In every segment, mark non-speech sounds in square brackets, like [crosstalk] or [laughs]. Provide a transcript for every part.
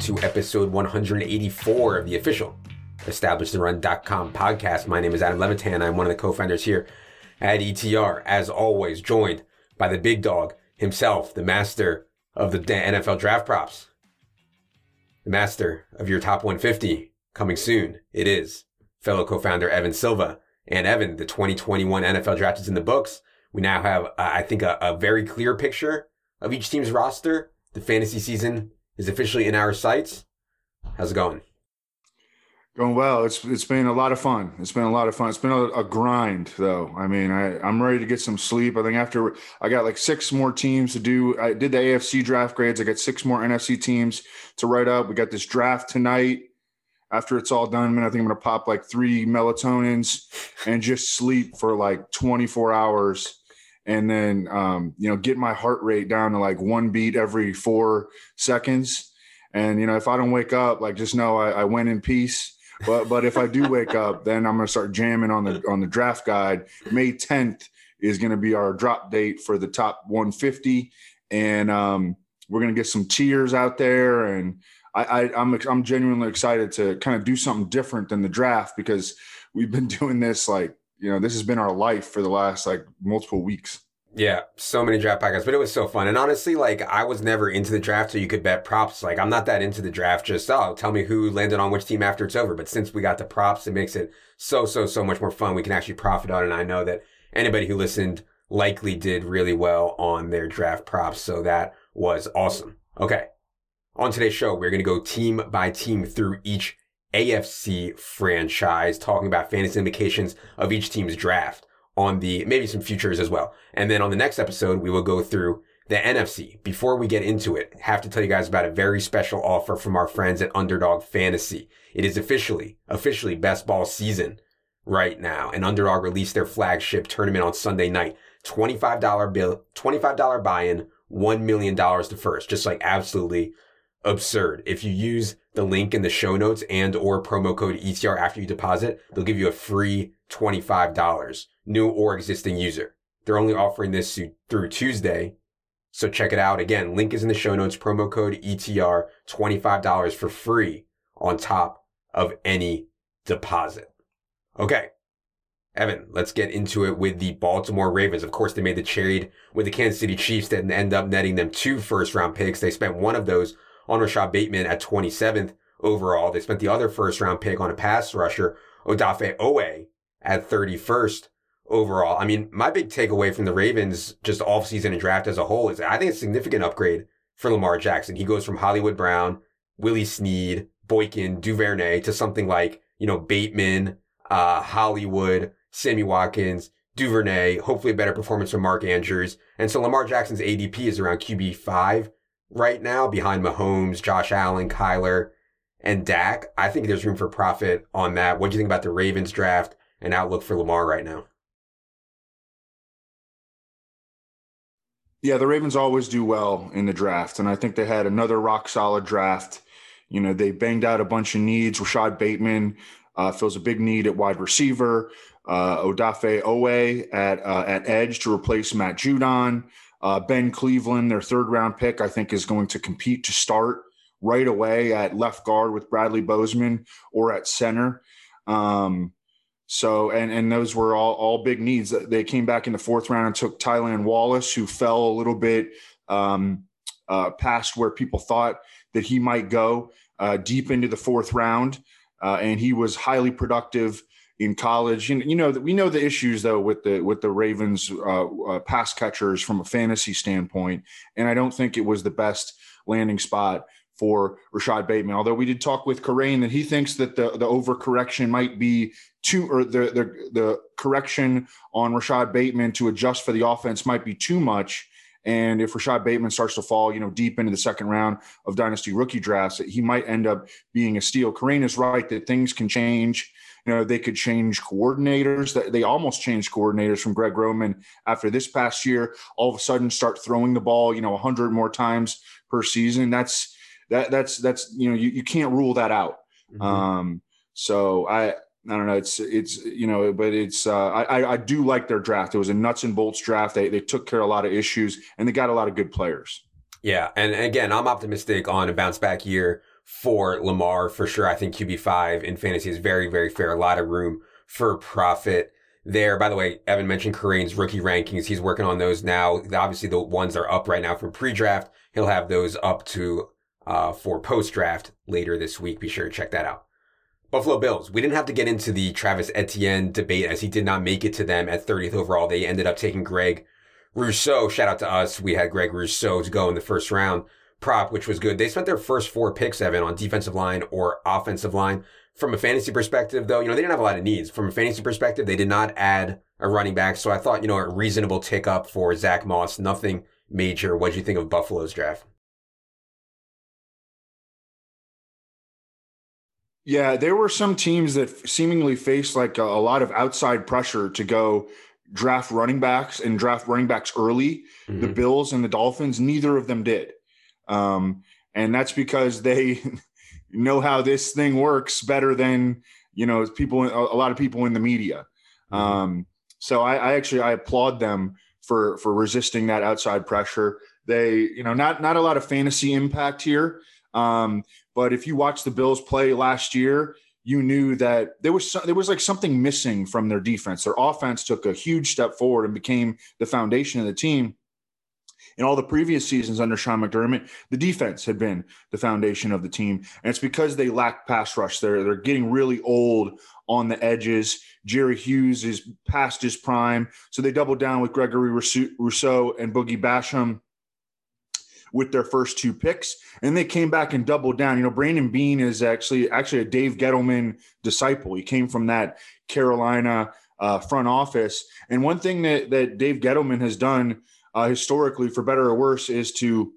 To episode 184 of the official EstablishTheRun.com podcast. My name is Adam Levitan. I'm one of the co-founders here at ETR. As always, joined by the big dog himself, the master of the NFL draft props, the master of your top 150 coming soon. It is fellow co-founder Evan Silva. And Evan, the 2021 NFL draft is in the books. We now have, uh, I think, a, a very clear picture of each team's roster. The fantasy season is officially in our sights. How's it going? Going well. It's it's been a lot of fun. It's been a lot of fun. It's been a, a, grind, though. I mean, I I'm ready to get some sleep. I think after I got like six more teams to do. I did the AFC draft grades. I got six more NFC teams to write up. We got this draft tonight. After it's all done, man, I think I'm gonna pop like three melatonins and just sleep for like 24 hours and then um, you know get my heart rate down to like one beat every four seconds. And you know if i don't wake up like just know i, I went in peace. But but if i do wake up [laughs] then i'm going to start jamming on the on the draft guide. May 10th is going to be our drop date for the top 150 and um, we're going to get some tiers out there. And I, I i'm i'm genuinely excited to kind of do something different than the draft because we've been [laughs] doing this like you know, this has been our life for the last like multiple weeks. Yeah, so many draft podcasts, but it was so fun. And honestly, like I was never into the draft, so you could bet props. Like I'm not that into the draft. Just oh, tell me who landed on which team after it's over. But since we got the props, it makes it so so so much more fun. We can actually profit on it. And I know that anybody who listened likely did really well on their draft props, so that was awesome. Okay, on today's show, we're gonna go team by team through each AFC franchise, talking about fantasy implications of each team's draft on the maybe some futures as well. And then on the next episode, we will go through the NFC. Before we get into it, have to tell you guys about a very special offer from our friends at Underdog Fantasy. It is officially, officially best ball season right now. And Underdog released their flagship tournament on Sunday night. $25 bill, $25 buy-in, $1 million to first. Just like absolutely absurd. If you use the link in the show notes and or promo code ETR after you deposit, they'll give you a free $25, new or existing user. They're only offering this through Tuesday. So check it out. Again, link is in the show notes, promo code ETR, $25 for free on top of any deposit. Okay. Evan, let's get into it with the Baltimore Ravens. Of course, they made the trade with the Kansas City Chiefs that end up netting them two first round picks. They spent one of those on Rashod Bateman at 27th overall. They spent the other first round pick on a pass rusher, Odafe Oweh at 31st overall. I mean, my big takeaway from the Ravens just off season and draft as a whole is I think it's a significant upgrade for Lamar Jackson. He goes from Hollywood Brown, Willie Snead, Boykin, Duvernay to something like, you know, Bateman, uh, Hollywood, Sammy Watkins, Duvernay, hopefully a better performance from Mark Andrews. And so Lamar Jackson's ADP is around QB five right now behind Mahomes, Josh Allen, Kyler, and Dak. I think there's room for profit on that. What do you think about the Ravens draft and outlook for Lamar right now? Yeah, the Ravens always do well in the draft. And I think they had another rock solid draft. You know, they banged out a bunch of needs. Rashod Bateman uh, fills a big need at wide receiver. Uh, Odafe Oweh at uh, at edge to replace Matt Judon. Uh, ben Cleveland, their third round pick, I think is going to compete to start right away at left guard with Bradley Bozeman or at center. Um, so, and and those were all all big needs. They came back in the fourth round and took Tylan Wallace, who fell a little bit um, uh, past where people thought that he might go uh, deep into the fourth round, uh, and he was highly productive in college. And you know that we know the issues though with the with the Ravens uh, uh, pass catchers from a fantasy standpoint, and I don't think it was the best landing spot for Rashod Bateman. Although we did talk with Kerrane that he thinks that the the overcorrection might be too, or the the the correction on Rashod Bateman to adjust for the offense might be too much. And if Rashod Bateman starts to fall, you know, deep into the second round of dynasty rookie drafts, he might end up being a steal. Kerrane is right that things can change you know, they could change coordinators. They almost changed coordinators from Greg Roman after this past year. All of a sudden, start throwing the ball, you know, hundred more times per season. That's that that's that's you know you, you can't rule that out. Mm-hmm. Um, so I I don't know. It's it's you know, but it's uh, I I do like their draft. It was a nuts and bolts draft. They they took care of a lot of issues and they got a lot of good players. Yeah, and again, I'm optimistic on a bounce back year for Lamar for sure. I think QB5 in fantasy is very, very fair. A lot of room for profit there. By the way, Evan mentioned Kerrane's rookie rankings. He's working on those now. Obviously, the ones are up right now from pre-draft. He'll have those up to uh, for post-draft later this week. Be sure to check that out. Buffalo Bills. We didn't have to get into the Travis Etienne debate as he did not make it to them at 30th overall. They ended up taking Greg Rousseau. Shout out to us. We had Greg Rousseau to go in the first round prop, which was good. They spent their first four picks, Evan, on defensive line or offensive line. From a fantasy perspective, though, you know, they didn't have a lot of needs. From a fantasy perspective, they did not add a running back. So I thought, you know, a reasonable tick up for Zach Moss. Nothing major. What do you think of Buffalo's draft? Yeah, there were some teams that seemingly faced like a, a, lot of outside pressure to go draft running backs and draft running backs early. Mm-hmm. The Bills and the Dolphins, neither of them did. Um, and that's because they [laughs] know how this thing works better than you know people a lot of people in the media. Mm-hmm. um, so I, I, actually i applaud them for for resisting that outside pressure. They you know not not a lot of fantasy impact here. Um, but if you watch the bills play last year you knew that there was there was like something missing from their defense. Their offense took a huge step forward and became the foundation of the team in all the previous seasons under Sean McDermott, the defense had been the foundation of the team. And it's because they lack pass rush. They're, they're getting really old on the edges. Jerry Hughes is past his prime. So they doubled down with Gregory Rousseau and Boogie Basham with their first two picks, and they came back and doubled down. You know, Brandon Beane is actually actually a Dave Gettleman disciple. He came from that Carolina uh, front office, and one thing that that Dave Gettleman has done uh, historically, for better or worse, is to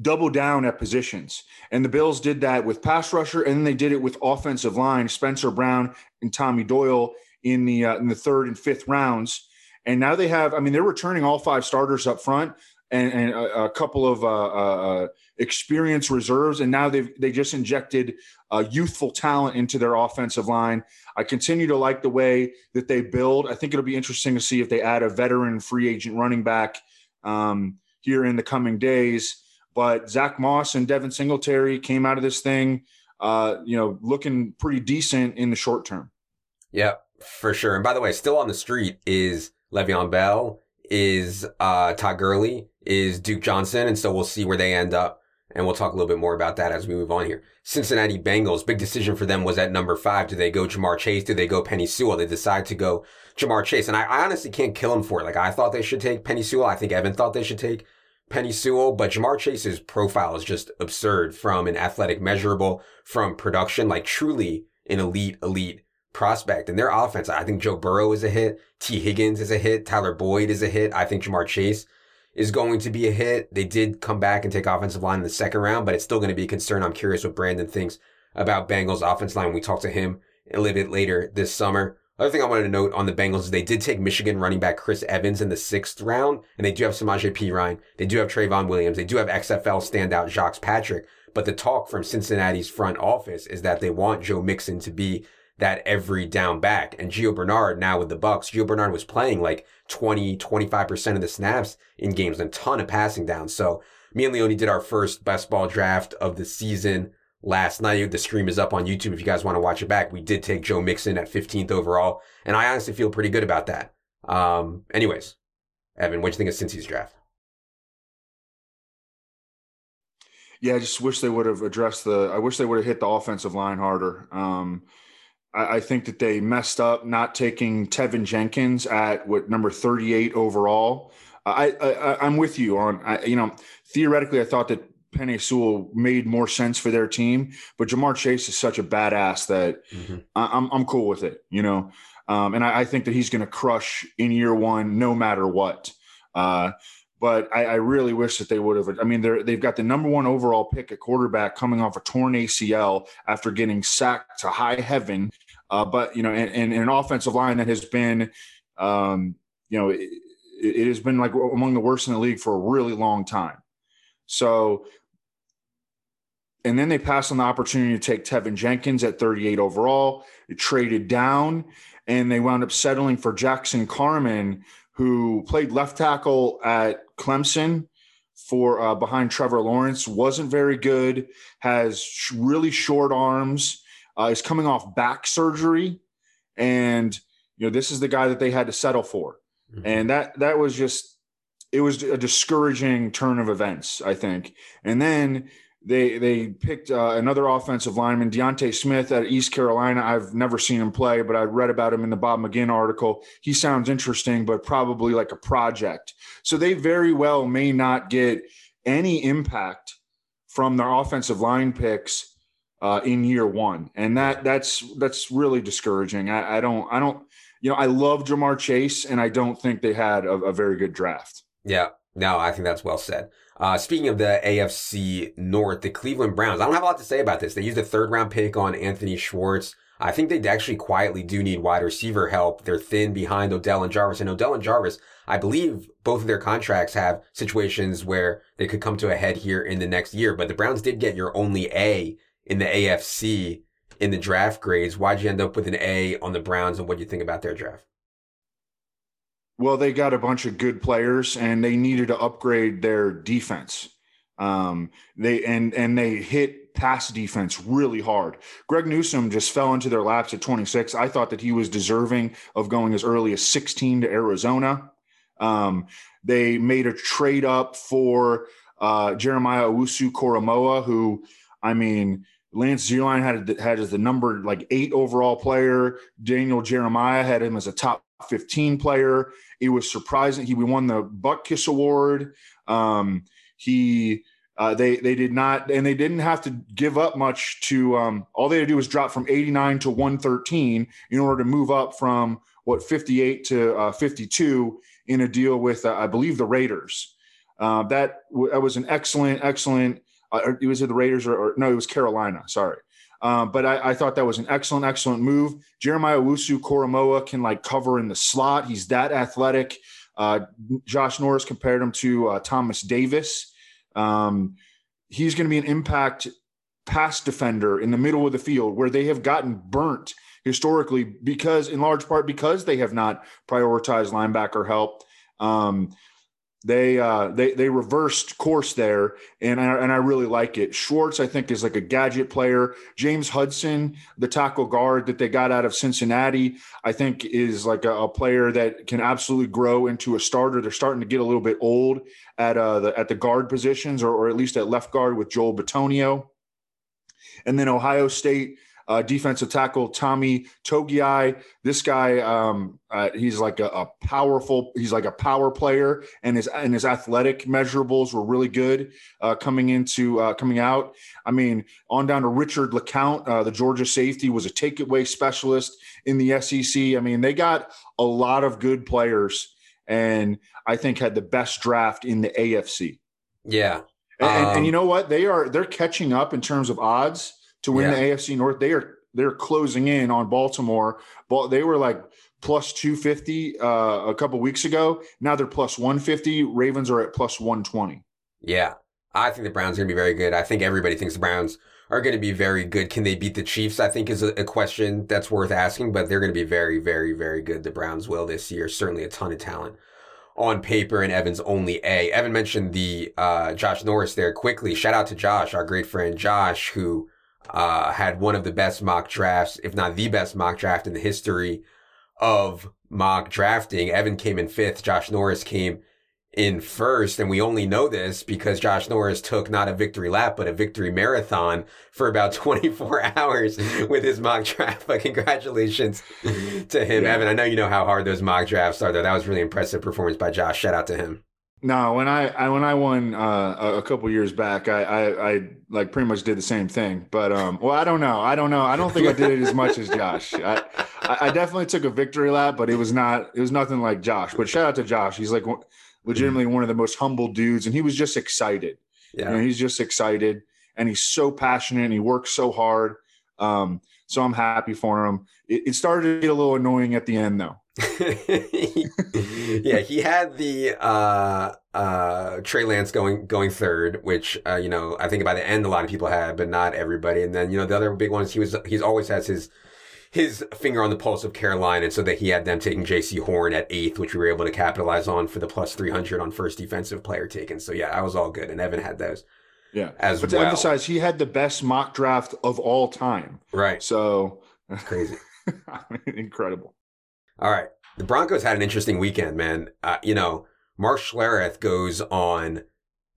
double down at positions. And the Bills did that with pass rusher, and then they did it with offensive line, Spencer Brown and Tommy Doyle in the uh, in the third and fifth rounds. And now they have, I mean, they're returning all five starters up front and, and a, a, couple of uh, uh, uh experienced reserves, and now they've they just injected uh, youthful talent into their offensive line. I continue to like the way that they build. I think it'll be interesting to see if they add a veteran free agent running back um, here in the coming days. But Zach Moss and Devin Singletary came out of this thing, uh, you know, looking pretty decent in the short term. Yeah, for sure. And by the way, still on the street is Le'Veon Bell, is uh, Todd Gurley, is Duke Johnson, and so we'll see where they end up. And we'll talk a little bit more about that as we move on here. Cincinnati Bengals, big decision for them was at number five. Do they go Ja'Marr Chase? Do they go Penei Sewell? They decide to go Ja'Marr Chase. And I, I honestly can't kill him for it. Like I thought they should take Penei Sewell. I think Evan thought they should take Penei Sewell, but Ja'Marr Chase's profile is just absurd from an athletic measurable, from production, like truly an elite, elite prospect. And their offense, I think Joe Burrow is a hit. Tee Higgins is a hit. Tyler Boyd is a hit. I think Ja'Marr Chase is going to be a hit. They did come back and take offensive line in the second round, but it's still going to be a concern. I'm curious what Brandon thinks about Bengals offense line. We talked to him a little bit later this summer. Other thing I wanted to note on the Bengals is they did take Michigan running back Chris Evans in the sixth round, and they do have Samaje Perine. They do have Trayveon Williams. They do have XFL standout Jacques Patrick. But the talk from Cincinnati's front office is that they want Joe Mixon to be that every down back. And Gio Bernard now with the Bucks, Gio Bernard was playing like 20, 25% of the snaps in games and a ton of passing down. So me and Leone did our first best ball draft of the season last night. The stream is up on YouTube if you guys want to watch it back. We did take Joe Mixon at 15th overall, and I honestly feel pretty good about that. Um, anyways, Evan, what do you think of Cincy's draft? Yeah, I just wish they would have addressed the. I wish they would have hit the offensive line harder. Um, I, I think that they messed up not taking Teven Jenkins at what number 38 overall. I, I I'm with you on. I, you know, theoretically, I thought that Penei Sewell made more sense for their team, but Ja'Marr Chase is such a badass that mm-hmm. I, am I'm cool with it. You know, um, and I, I, think that he's going to crush in year one, no matter what. Uh, but I, I, really wish that they would have. I mean, they're, they've got the number one overall pick at quarterback coming off a torn ACL after getting sacked to high heaven uh, but you know, and, and, an offensive line that has been, um, you know, it, it, has been like among the worst in the league for a really long time. So, and then they passed on the opportunity to take Teven Jenkins at 38 overall. It traded down, and they wound up settling for Jackson Carman, who played left tackle at Clemson for uh, behind Trevor Lawrence. wasn't very good. Has really short arms. Uh, is coming off back surgery, and you know this is the guy that they had to settle for, mm-hmm. and that that was just it was a discouraging turn of events, I think. And then they they picked uh, another offensive lineman, D'Ante Smith at East Carolina. I've never seen him play, but I read about him in the Bob McGinn article. He sounds interesting, but probably like a project. So they very well may not get any impact from their offensive line picks uh, in year one, and that that's that's really discouraging. I, I, don't I don't you know I love Ja'Marr Chase, and I don't think they had a, a very good draft. Yeah, no, I think that's well said. Uh, speaking of the AFC North, the Cleveland Browns, I don't have a lot to say about this. They used a third round pick on Anthony Schwartz. I think they actually quietly do need wide receiver help. They're thin behind Odell and Jarvis. And Odell and Jarvis, I believe both of their contracts have situations where they could come to a head here in the next year. But the Browns did get your only A in the AFC in the draft grades. Why'd you end up with an A on the Browns and what do you think about their draft? Well, they got a bunch of good players and they needed to upgrade their defense. Um, they and and they hit pass defense really hard. Greg Newsome just fell into their laps at 26. I thought that he was deserving of going as early as 16 to Arizona. Um, they made a trade up for uh, Jeremiah Owusu Koramoah, who, I mean, Lance Zierlein had had as the number like eight overall player. Daniel Jeremiah had him as a top 15 player. It was surprising. He won the Butkus Award. Um, he uh, they they did not, and they didn't have to give up much to. Um, all they had to do was drop from 89 to 113 in order to move up from what 58 to uh, 52 in a deal with, uh, I believe, the Raiders. Uh, that that was an excellent, excellent. Uh, it was the Raiders or, or no, it was Carolina. Sorry. Um, but I, I, thought that was an excellent, excellent move. Jeremiah Wusu Koramoah can like cover in the slot. He's that athletic. Uh, Josh Norris compared him to uh, Thomas Davis. Um, he's going to be an impact pass defender in the middle of the field where they have gotten burnt historically because, in large part, because they have not prioritized linebacker help. Um, they uh, they they reversed course there, and I, and I really like it. Schwartz, I think, is like a gadget player. James Hudson, the tackle guard that they got out of Cincinnati, I think is like a, a player that can absolutely grow into a starter. They're starting to get a little bit old at uh, the at the guard positions, or, or at least at left guard with Joel Bitonio. And then Ohio State, uh, defensive tackle Tommy Togiai. This guy, um, uh, he's like a, a, powerful. He's like a power player, and his and his athletic measurables were really good uh, coming into uh, coming out. I mean, on down to Richard LeCounte, uh, the Georgia safety, was a takeaway specialist in the SEC. I mean, they got a lot of good players, and I think had the best draft in the AFC. Yeah. And, um, and, and, you um, know what? They are they're catching up in terms of odds to win yeah. the AFC North. They are they're closing in on Baltimore. But they were like plus 250 uh, a couple weeks ago. Now they're plus 150. Ravens are at plus 120. Yeah. I think the Browns are going to be very good. I think everybody thinks the Browns are going to be very good. Can they beat the Chiefs? I think is a, a question that's worth asking, but they're going to be very, very, very good. The Browns will this year. Certainly a ton of talent on paper and Evan's only A. Evan mentioned the uh, Josh Norris there quickly. Shout out to Josh, our great friend Josh, who uh, had one of the best mock drafts, if not the best mock draft in the history of mock drafting. Evan came in fifth. Josh Norris came in first. And we only know this because Josh Norris took not a victory lap, but a victory marathon for about [laughs] 24 hours with his mock draft. [laughs] But congratulations to him, yeah. Evan. I know you know how hard those mock drafts are, though. That was really impressive performance by Josh. Shout out to him. No, when I, I when I won uh, a couple years back, I, I, I like pretty much did the same thing. But um, well, I don't know. I don't know. I don't think I did it as much as Josh. I, I definitely took a victory lap, but it was not. It was nothing like Josh. But shout out to Josh. He's like legitimately one of the most humble dudes, and he was just excited. Yeah, you know, he's just excited, and he's so passionate, and he works so hard. Um, so I'm happy for him. It, it started to get a little annoying at the end, though. [laughs] yeah, he had the uh, uh, Trey Lance going going third, which uh, you know I think by the end a lot of people had, but not everybody. And then you know the other big ones he was he's always has his his finger on the pulse of Carolina, and so that he had them taking Jaycee Horn at eighth, which we were able to capitalize on for the plus 300 on first defensive player taken. So yeah, I was all good. And Evan had those. Yeah. As but well. to emphasize, he had the best mock draft of all time. Right. So crazy. [laughs] incredible. All right. The Broncos had an interesting weekend, man. Uh, you know, Mark Schlereth goes on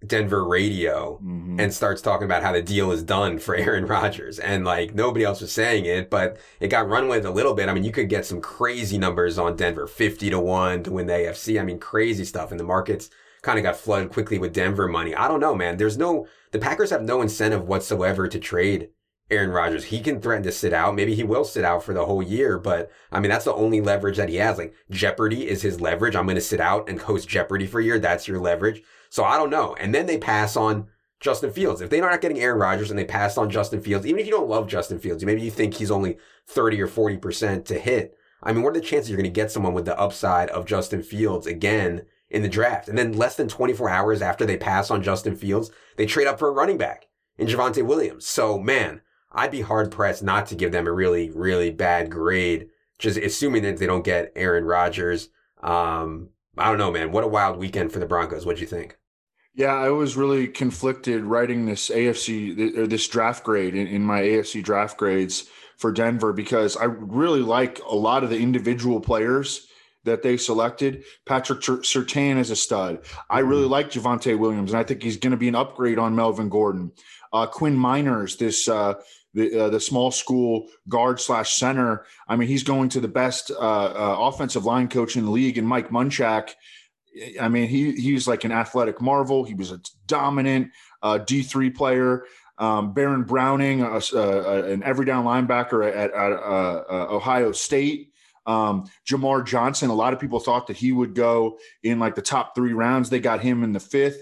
Denver radio Mhm. and starts talking about how the deal is done for [laughs] Aaron Rodgers. And like nobody else was saying it, but it got run with a little bit. I mean, you could get some crazy numbers on Denver 50 to 1 to win the AFC. I mean, crazy stuff. And the markets kind of got flooded quickly with Denver money. I don't know, man. There's no, the Packers have no incentive whatsoever to trade Aaron Rodgers. He can threaten to sit out. Maybe he will sit out for the whole year, but I mean, that's the only leverage that he has. Like Jeopardy is his leverage. I'm going to sit out and host Jeopardy for a year. That's your leverage. So I don't know. And then they pass on Justin Fields. If they're not getting Aaron Rodgers and they pass on Justin Fields, even if you don't love Justin Fields, maybe you think he's only 30 or 40% to hit. I mean, what are the chances you're going to get someone with the upside of Justin Fields again in the draft? And then less than 24 hours after they pass on Justin Fields, they trade up for a running back in Javonte Williams. So man, I'd be hard pressed not to give them a really, really bad grade, just assuming that they don't get Aaron Rodgers. Um, I don't know, man. What a wild weekend for the Broncos. What'd you think? Yeah, I was really conflicted writing this AFC or this draft grade in, in my AFC draft grades for Denver because I really like a lot of the individual players that they selected. Patrick Surtain is a stud. I really like Javonte Williams, and I think he's going to be an upgrade on Melvin Gordon. Uh, Quinn Meinerz, this uh, the uh, the small school guard slash center. I mean, he's going to the best uh, uh, offensive line coach in the league, and Mike Munchak. I mean, he he's like an athletic marvel. He was a dominant uh, D three player. Um, Baron Browning, uh, uh, an every down linebacker at, at Ohio State. Um, Jamar Johnson. A lot of people thought that he would go in like the top three rounds. They got him in the fifth.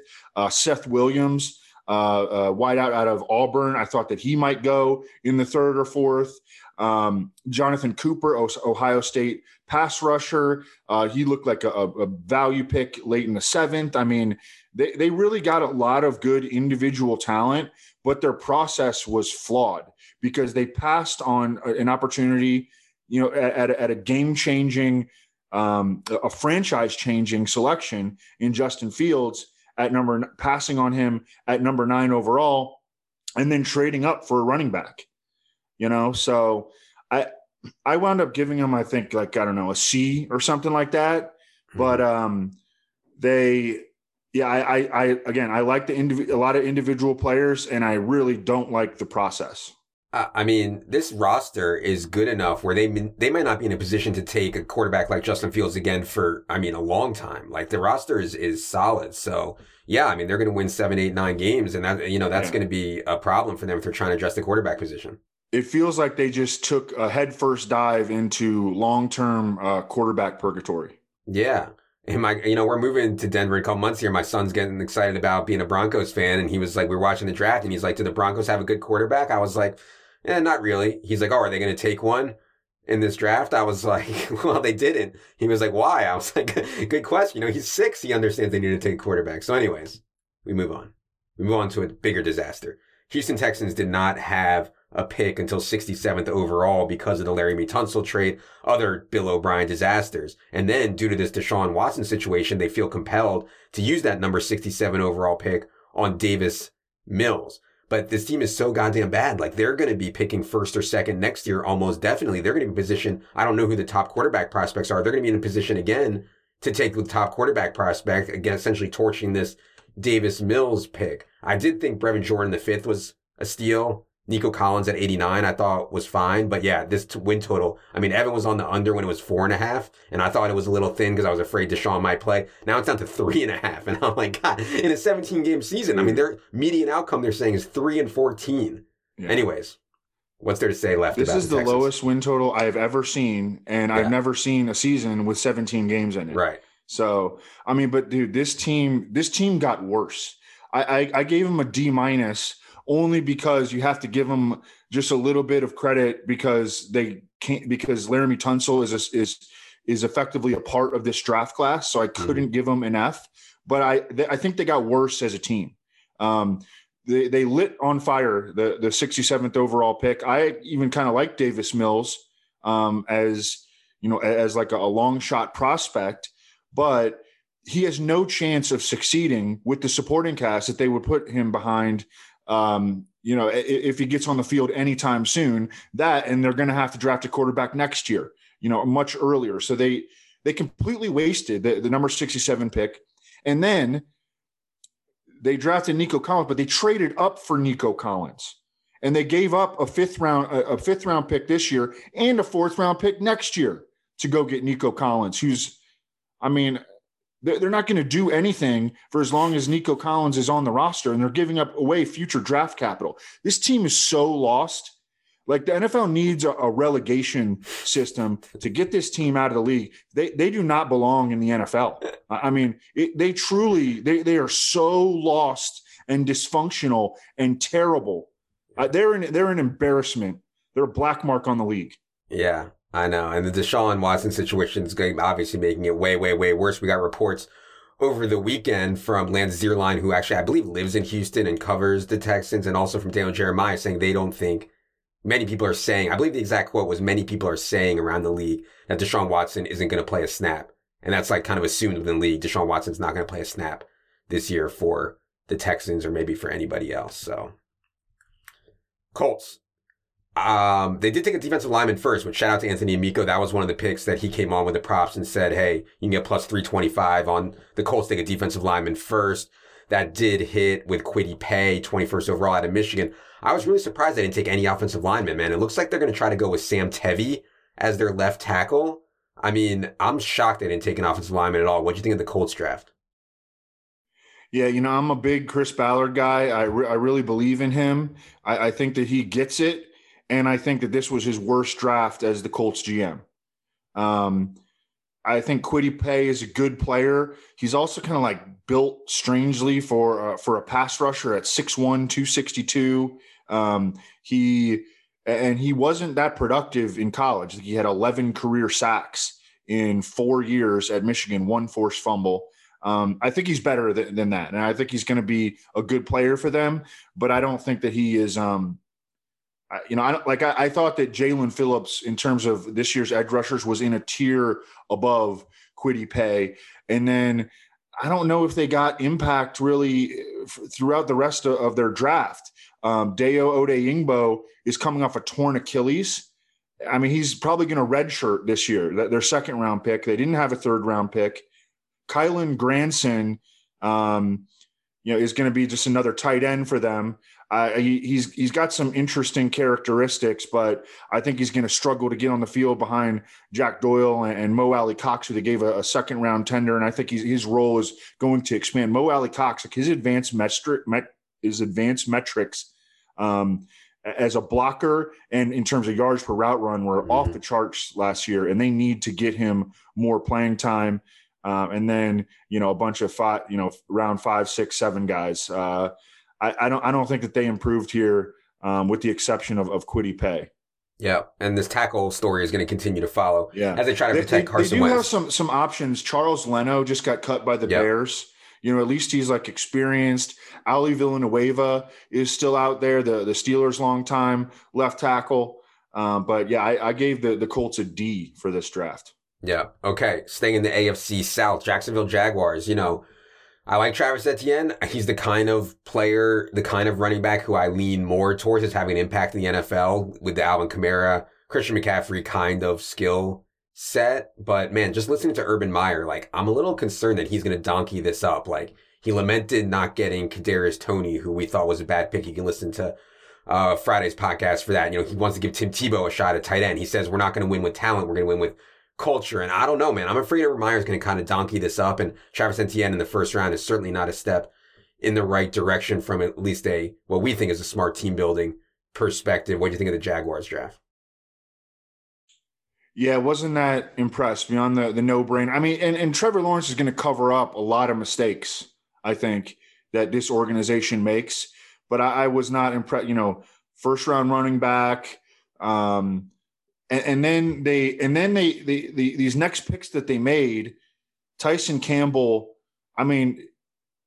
Seth Williams, uh, wideout out of Auburn. I thought that he might go in the third or fourth. Um, Jonathan Cooper, Ohio State pass rusher. Uh, he looked like a, a, value pick late in the seventh. I mean, they, they really got a lot of good individual talent, but their process was flawed because they passed on an opportunity, you know, at, at a game changing, um, a franchise changing selection in Justin Fields at number, passing on him at number nine overall, and then trading up for a running back you know? So i i wound up giving him i think like i don't know a c or something like that. Mm-hmm. but um they yeah i i, I again i like the indiv- a lot of individual players and i really don't like the process I mean, this roster is good enough where they they might not be in a position to take a quarterback like Justin Fields again for I mean a long time. Like the roster is is solid, so yeah, I mean they're going to win seven, eight, nine games, and that you know that's yeah. going to be a problem for them if they're trying to address the quarterback position it feels like they just took a headfirst dive into long-term uh, quarterback purgatory. Yeah. And my, you know, we're moving to Denver in a couple months here. My son's getting excited about being a Broncos fan. And he was like, we are watching the draft and he's like, do the Broncos have a good quarterback? I was like, eh, not really. He's like, oh, are they going to take one in this draft? I was [laughs] like, well, they didn't. He was like, why? I was like, [laughs] good question. You know, he's six. He understands they need to take a quarterback. So anyways, we move on. We move on to a bigger disaster. Houston Texans did not have a pick until 67th overall because of the Laremy Tunsil trade, other Bill O'Brien disasters. And then due to this Deshaun Watson situation, they feel compelled to use that number 67 overall pick on Davis Mills. But this team is so goddamn bad. Like they're going to be picking first or second next year, almost definitely. They're going to be in position. I don't know who the top quarterback prospects are. They're going to be in a position again to take the top quarterback prospect again, essentially torching this Davis Mills pick. I did think Brevin Jordan the fifth was a steal. Nico Collins at 89, I thought was fine. But yeah, this win total, I mean, Evan was on the under when it was four and a half, and I thought it was a little thin because I was afraid Deshaun might play. Now it's down to three and a half. [laughs] And I'm like, God, in a 17 game season, I mean, their median outcome they're saying is three and 14. Yeah. Anyways, what's there to say left? This is the, the lowest win total I've ever seen, and yeah. I've never seen a season with 17 games in it. Right. So, I mean, but dude, this team, this team got worse. I, I, I gave him a D minus only because you have to give them just a little bit of credit because they can't because Laremy Tunsil is a, is is effectively a part of this draft class. So I mm-hmm. couldn't mm-hmm. give them an F, but I they, I think they got worse as a team. Um, they they lit on fire the the 67th overall pick. I even kind of like Davis Mills. um, as you know as like a, a long shot prospect, but he has no chance of succeeding with the supporting cast that they would put him behind. Um, you know, if he gets on the field anytime soon, that and they're going to have to draft a quarterback next year. You know, much earlier. So they they completely wasted the, the number sixty seven pick, and then they drafted Nico Collins, but they traded up for Nico Collins, and they gave up a fifth round a, a fifth round pick this year and a fourth round pick next year to go get Nico Collins, who's, I mean, they're not going to do anything for as long as Nico Collins is on the roster, and they're giving up away future draft capital. This team is so lost. Like the NFL needs a, relegation system to get this team out of the league. They they do not belong in the NFL. I mean, it, they truly they they are so lost and dysfunctional and terrible. Uh, they're they're an embarrassment. They're a black mark on the league. Yeah, I know. And the Deshaun Watson situation is going obviously making it way, way, way worse. We got reports over the weekend from Lance Zierlein, who actually, I believe, lives in Houston and covers the Texans, and also from Daniel Jeremiah saying they don't think many people are saying, I believe the exact quote was many people are saying around the league that Deshaun Watson isn't going to play a snap. And that's like kind of assumed within the league. Deshaun Watson's not going to play a snap this year for the Texans or maybe for anybody else. So Colts. Um, they did take a defensive lineman first, which shout out to Anthony Amico. That was one of the picks that he came on with the props and said, Hey, you can get plus 325 on the Colts take a defensive lineman first. That did hit with Kwity Paye, 21st overall out of Michigan. I was really surprised they didn't take any offensive lineman, man. It looks like they're going to try to go with Sam Tevi as their left tackle. I mean, I'm shocked they didn't take an offensive lineman at all. What do you think of the Colts draft? Yeah, you know, I'm a big Chris Ballard guy. I, re- I really believe in him. I, I think that he gets it and I think that this was his worst draft as the Colts GM. Um, I think Kwity Paye is a good player. He's also kind of like built strangely for uh, for a pass rusher at 6'1", 262. Um, he and he wasn't that productive in college. He had 11 career sacks in four years at Michigan, one forced fumble. Um, I think he's better than, than, that, and I think he's going to be a good player for them. But I don't think that he is. Um, you know, I like I, I thought that Jaelan Phillips, in terms of this year's edge rushers, was in a tier above Kwity Paye, and then I don't know if they got impact really uh, throughout the rest of, of their draft. Um, Dayo Odeyingbo is coming off a torn Achilles. I mean, he's probably going to redshirt this year. Their second round pick. They didn't have a third round pick. Kylen Granson, um, you know, is going to be just another tight end for them. He, he's he's got some interesting characteristics, but I think he's going to struggle to get on the field behind Jack Doyle and, and Mo Alie-Cox, who they gave a, a, second round tender, and I think his role is going to expand. Mo Alie-Cox, like his advanced metric, met, his advanced metrics um, as a blocker and in terms of yards per route run were mm-hmm. off the charts last year, and they need to get him more playing time. Um, and then you know a bunch of five, you know, round five, six, seven guys. Uh, I, I don't I don't think that they improved here, um, with the exception of of Kwity Paye. Yeah, and this tackle story is going to continue to follow. Yeah, as they try to protect they, Carson. They do Wentz. have some some options. Charles Leno just got cut by the yep. Bears. You know, at least he's like experienced. Ali Villanueva is still out there. The the Steelers' long time left tackle. Um, but yeah, I, I gave the the Colts a D for this draft. Yeah. Okay. Staying in the AFC South, Jacksonville Jaguars. You know, I like Travis Etienne. He's the kind of player, the kind of running back who I lean more towards as having an impact in the NFL with the Alvin Kamara, Christian McCaffrey kind of skill set. But man, just listening to Urban Meyer, like I'm a little concerned that he's going to donkey this up. Like he lamented not getting Kadarius Toney, who we thought was a bad pick. You can listen to uh, Friday's podcast for that. You know, he wants to give Tim Tebow a shot at tight end. He says we're not going to win with talent. We're going to win with culture. And I don't know, man. I'm afraid Urban Meyer's going to kind of donkey this up. And Travis Etienne in the first round is certainly not a step in the right direction from at least a what we think is a smart team building perspective. What do you think of the Jaguars draft? Yeah, wasn't that impressed beyond the the no brain? I mean, and, and Trevor Lawrence is going to cover up a lot of mistakes. I think that this organization makes, but I, I was not impressed. You know, first round running back, um, and, and then they and then they, they, they these next picks that they made, Tyson Campbell. I mean,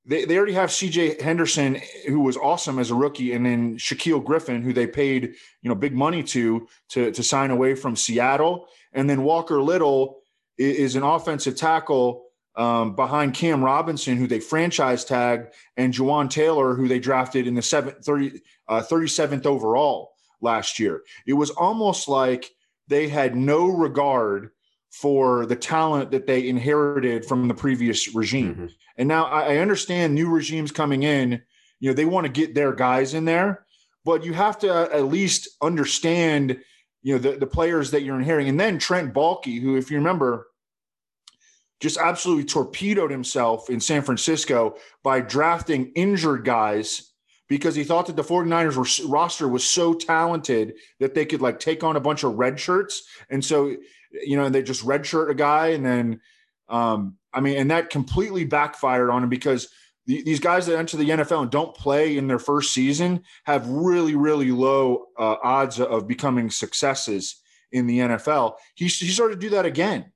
they, they already have CJ Henderson, who was awesome as a rookie, and then Shaquill Griffin, who they paid you know big money to to to sign away from Seattle, and then Walker Little is, is an offensive tackle um, behind Cam Robinson, who they franchise tagged, and Jawaan Taylor, who they drafted in the seven, 30, uh, 37th overall last year. It was almost like they had no regard for the talent that they inherited from the previous regime. Mm-hmm. And now I understand new regimes coming in, you know, they want to get their guys in there, but you have to at least understand, you know, the, the players that you're inheriting. And then Trent Baalke, who, if you remember, just absolutely torpedoed himself in San Francisco by drafting injured guys because he thought that the 49ers were, roster was so talented that they could like take on a bunch of red shirts. And so you know, they just redshirt a guy, and then, um, I mean, and that completely backfired on him because the, these guys that enter the NFL and don't play in their first season have really, really low uh, odds of becoming successes in the NFL. He, he started to do that again.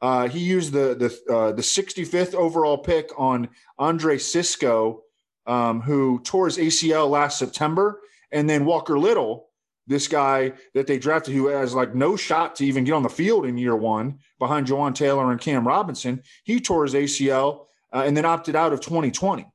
Uh, he used the the uh, the 65th overall pick on Andre Cisco, um, who tore his ACL last September, and then Walker Little, this guy that they drafted who has like no shot to even get on the field in year one behind Jawaan Taylor and Cam Robinson. He tore his ACL uh, and then opted out of 2020.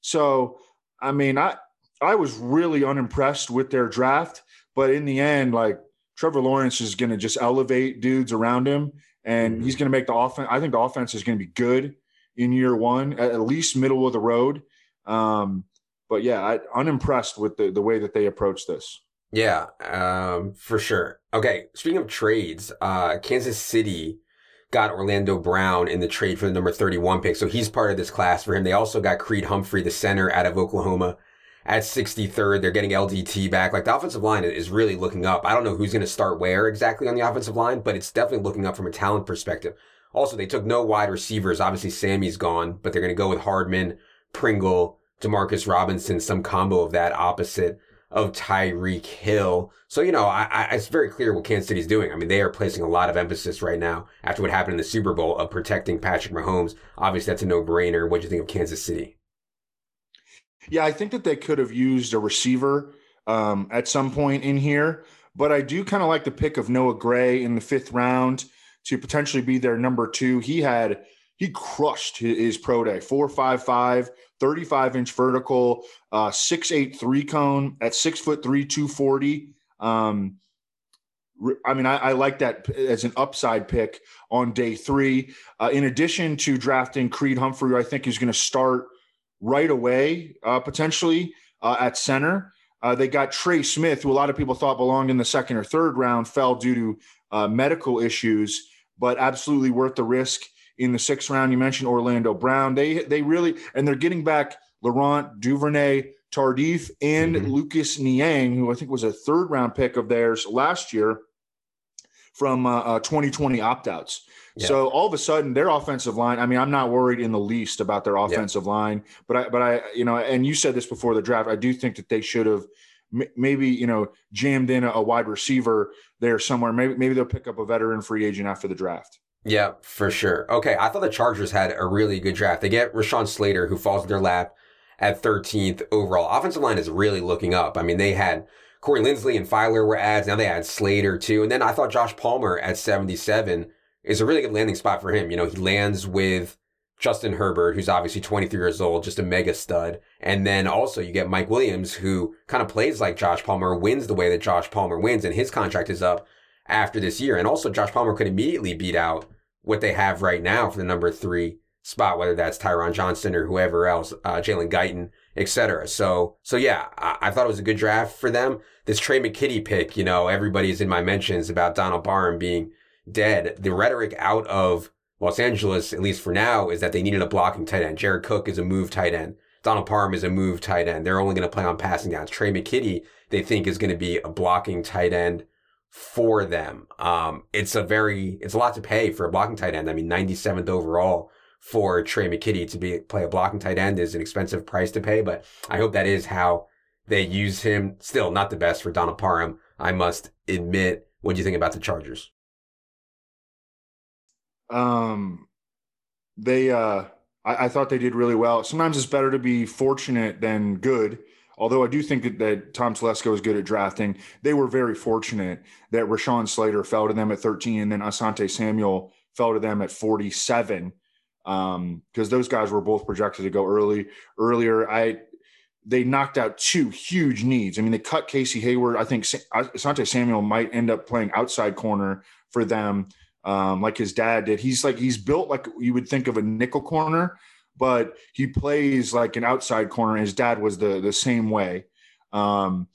So, I mean, I I was really unimpressed with their draft, but in the end, like Trevor Lawrence is going to just elevate dudes around him, and mm-hmm. he's going to make the offense. I think the offense is going to be good in year one, at least middle of the road. Um, but yeah, I, unimpressed with the the way that they approach this. Yeah, um, for sure. Okay, speaking of trades, uh, Kansas City got Orlando Brown in the trade for the number 31 pick. So he's part of this class for him. They also got Creed Humphrey, the center out of Oklahoma at 63rd. They're getting LDT back. Like the offensive line is really looking up. I don't know who's going to start where exactly on the offensive line, but it's definitely looking up from a talent perspective. Also, they took no wide receivers. Obviously, Sammy's gone, but they're going to go with Hardman, Pringle, Demarcus Robinson, some combo of that opposite of Tyreek Hill. So, you know, I, I, it's very clear what Kansas City's doing. I mean, they are placing a lot of emphasis right now after what happened in the Super Bowl of protecting Patrick Mahomes. Obviously, that's a no brainer. What do you think of Kansas City? Yeah, I think that they could have used a receiver um, at some point in here, but I do kind of like the pick of Noah Gray in the fifth round to potentially be their number two. He had he crushed his, pro day, four five five, 35 inch vertical, uh, six eight three cone at six foot three, 240. Um, I mean, I, I, like that as an upside pick on day three. Uh, in addition to drafting Creed Humphrey, I think is going to start right away, uh, potentially uh, at center. Uh, they got Trey Smith, who a lot of people thought belonged in the second or third round, fell due to uh, medical issues, but absolutely worth the risk in the sixth round. You mentioned Orlando Brown. They they really and they're getting back Laurent Duvernay Tardif and mm-hmm. Lucas Niang, who I think was a third round pick of theirs last year from uh, uh, 2020 opt outs. Yeah. So all of a sudden, their offensive line. I mean, I'm not worried in the least about their offensive yeah. line, but I, but I, you know, and you said this before the draft. I do think that they should have maybe you know jammed in a, a wide receiver there somewhere. Maybe maybe they'll pick up a veteran free agent after the draft. Yeah, for sure. Okay, I thought the Chargers had a really good draft. They get Rashawn Slater, who falls in their lap at 13th overall. Offensive line is really looking up. I mean, they had Corey Linsley and Feiler were ads. Now they had Slater too. And then I thought Josh Palmer at 77 is a really good landing spot for him. You know, he lands with Justin Herbert, who's obviously 23 years old, just a mega stud. And then also you get Mike Williams, who kind of plays like Josh Palmer, wins the way that Josh Palmer wins, and his contract is up after this year. And also Josh Palmer could immediately beat out what they have right now for the number three spot, whether that's Tyron Johnson or whoever else, uh, Jalen Guyton, etc. So, so yeah, I, I, thought it was a good draft for them. This Tre' McKitty pick, you know, everybody's in my mentions about Donald Parham being dead. The rhetoric out of Los Angeles, at least for now, is that they needed a blocking tight end. Jared Cook is a move tight end. Donald Parham is a move tight end. They're only going to play on passing downs. Tre' McKitty, they think is going to be a blocking tight end for them. Um, it's a very, it's a lot to pay for a blocking tight end. I mean, 97th overall for Tre' McKitty to be, play a blocking tight end is an expensive price to pay, but I hope that is how they use him. Still not the best for Donald Parham. I must admit. What do you think about the Chargers? Um, they, uh, I, I, thought they did really well. Sometimes it's better to be fortunate than good. Although I do think that, that Tom Telesco is good at drafting, they were very fortunate that Rashawn Slater fell to them at 13 and then Asante Samuel fell to them at 47 because um, those guys were both projected to go early earlier. I they knocked out two huge needs. I mean, they cut Casey Hayward. I think Asante Samuel might end up playing outside corner for them, um, like his dad did. He's like he's built like you would think of a nickel corner, but he plays like an outside corner. His dad was the the same way. Um,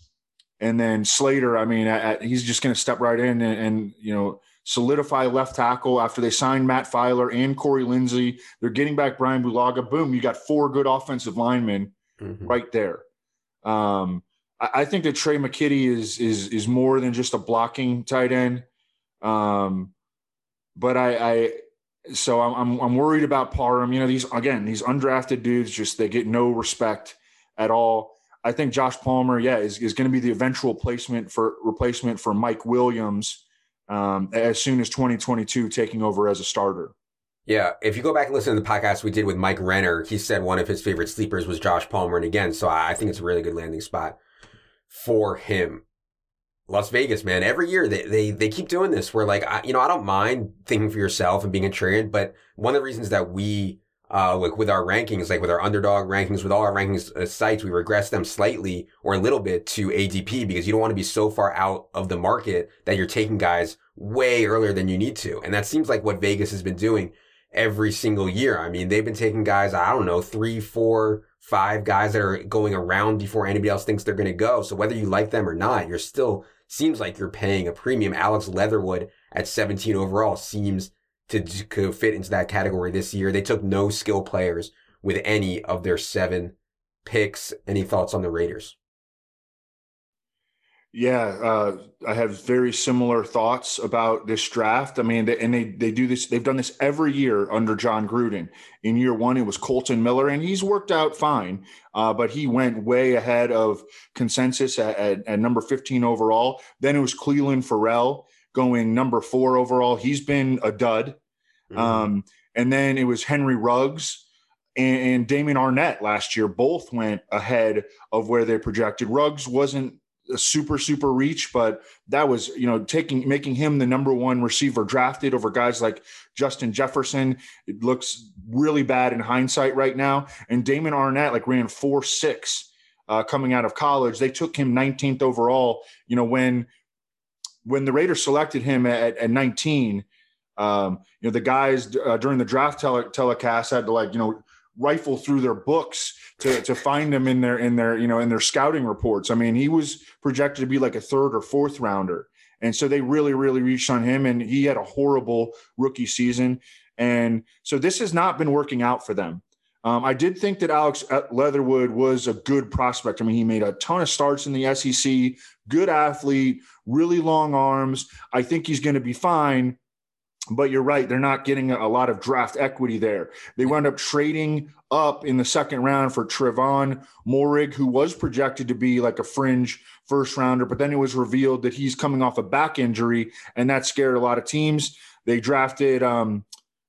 and then Slater, I mean, at, at, he's just going to step right in and, and, you know solidify left tackle after they signed Matt Feiler and Corey Linsley. They're getting back Brian Bulaga. Boom, you got four good offensive linemen mm-hmm. right there. Um, I, I, think that Tre' McKitty is is is more than just a blocking tight end. Um, but I, I so I'm, I'm, worried about Parham. You know, these again, these undrafted dudes just they get no respect at all. I think Josh Palmer, yeah, is, is going to be the eventual placement for replacement for Mike Williams um, as soon as 2022 taking over as a starter. Yeah, if you go back and listen to the podcast we did with Mike Renner, he said one of his favorite sleepers was Josh Palmer, and again, so I think it's a really good landing spot for him. Las Vegas, man, every year they, they, they keep doing this where like, I, you know, I don't mind thinking for yourself and being a contrarian, but one of the reasons that we, uh, like with our rankings, like with our underdog rankings, with all our rankings uh, sites, we regress them slightly or a little bit to ADP because you don't want to be so far out of the market that you're taking guys way earlier than you need to. And that seems like what Vegas has been doing every single year. I mean, they've been taking guys, I don't know, three, four, five guys that are going around before anybody else thinks they're going to go. So whether you like them or not, you're still seems like you're paying a premium. Alex Leatherwood at 17 overall seems to, to fit into that category this year. They took no skill players with any of their seven picks. Any thoughts on the Raiders? Yeah, uh, I have very similar thoughts about this draft. I mean, they, and they they do this. They've done this every year under John Gruden. In year one, it was Colton Miller, and he's worked out fine. Uh, but he went way ahead of consensus at, at, at number fifteen overall. Then it was Clelin Ferrell going number four overall. He's been a dud. Mm-hmm. Um, and then it was Henry Ruggs and, and Damon Arnette last year. Both went ahead of where they projected. Ruggs wasn't a super super reach, but that was you know taking making him the number one receiver drafted over guys like Justin Jefferson. It looks really bad in hindsight right now. And Damon Arnette like ran four six uh, coming out of college. They took him 19th overall. You know when when the Raiders selected him at, at 19. Um, you know the guys uh, during the draft tele- telecast had to like you know rifle through their books to, to find him in their in their you know in their scouting reports. I mean, he was projected to be like a third or fourth rounder, and so they really really reached on him, and he had a horrible rookie season, and so this has not been working out for them. Um, I did think that Alex Leatherwood was a good prospect. I mean, he made a ton of starts in the SEC, good athlete, really long arms. I think he's going to be fine but you're right; they're not getting a lot of draft equity there. They wound up trading up in the second round for Trevon Moehrig, who was projected to be like a fringe first rounder, but then it was revealed that he's coming off a back injury, and that scared a lot of teams. They drafted um,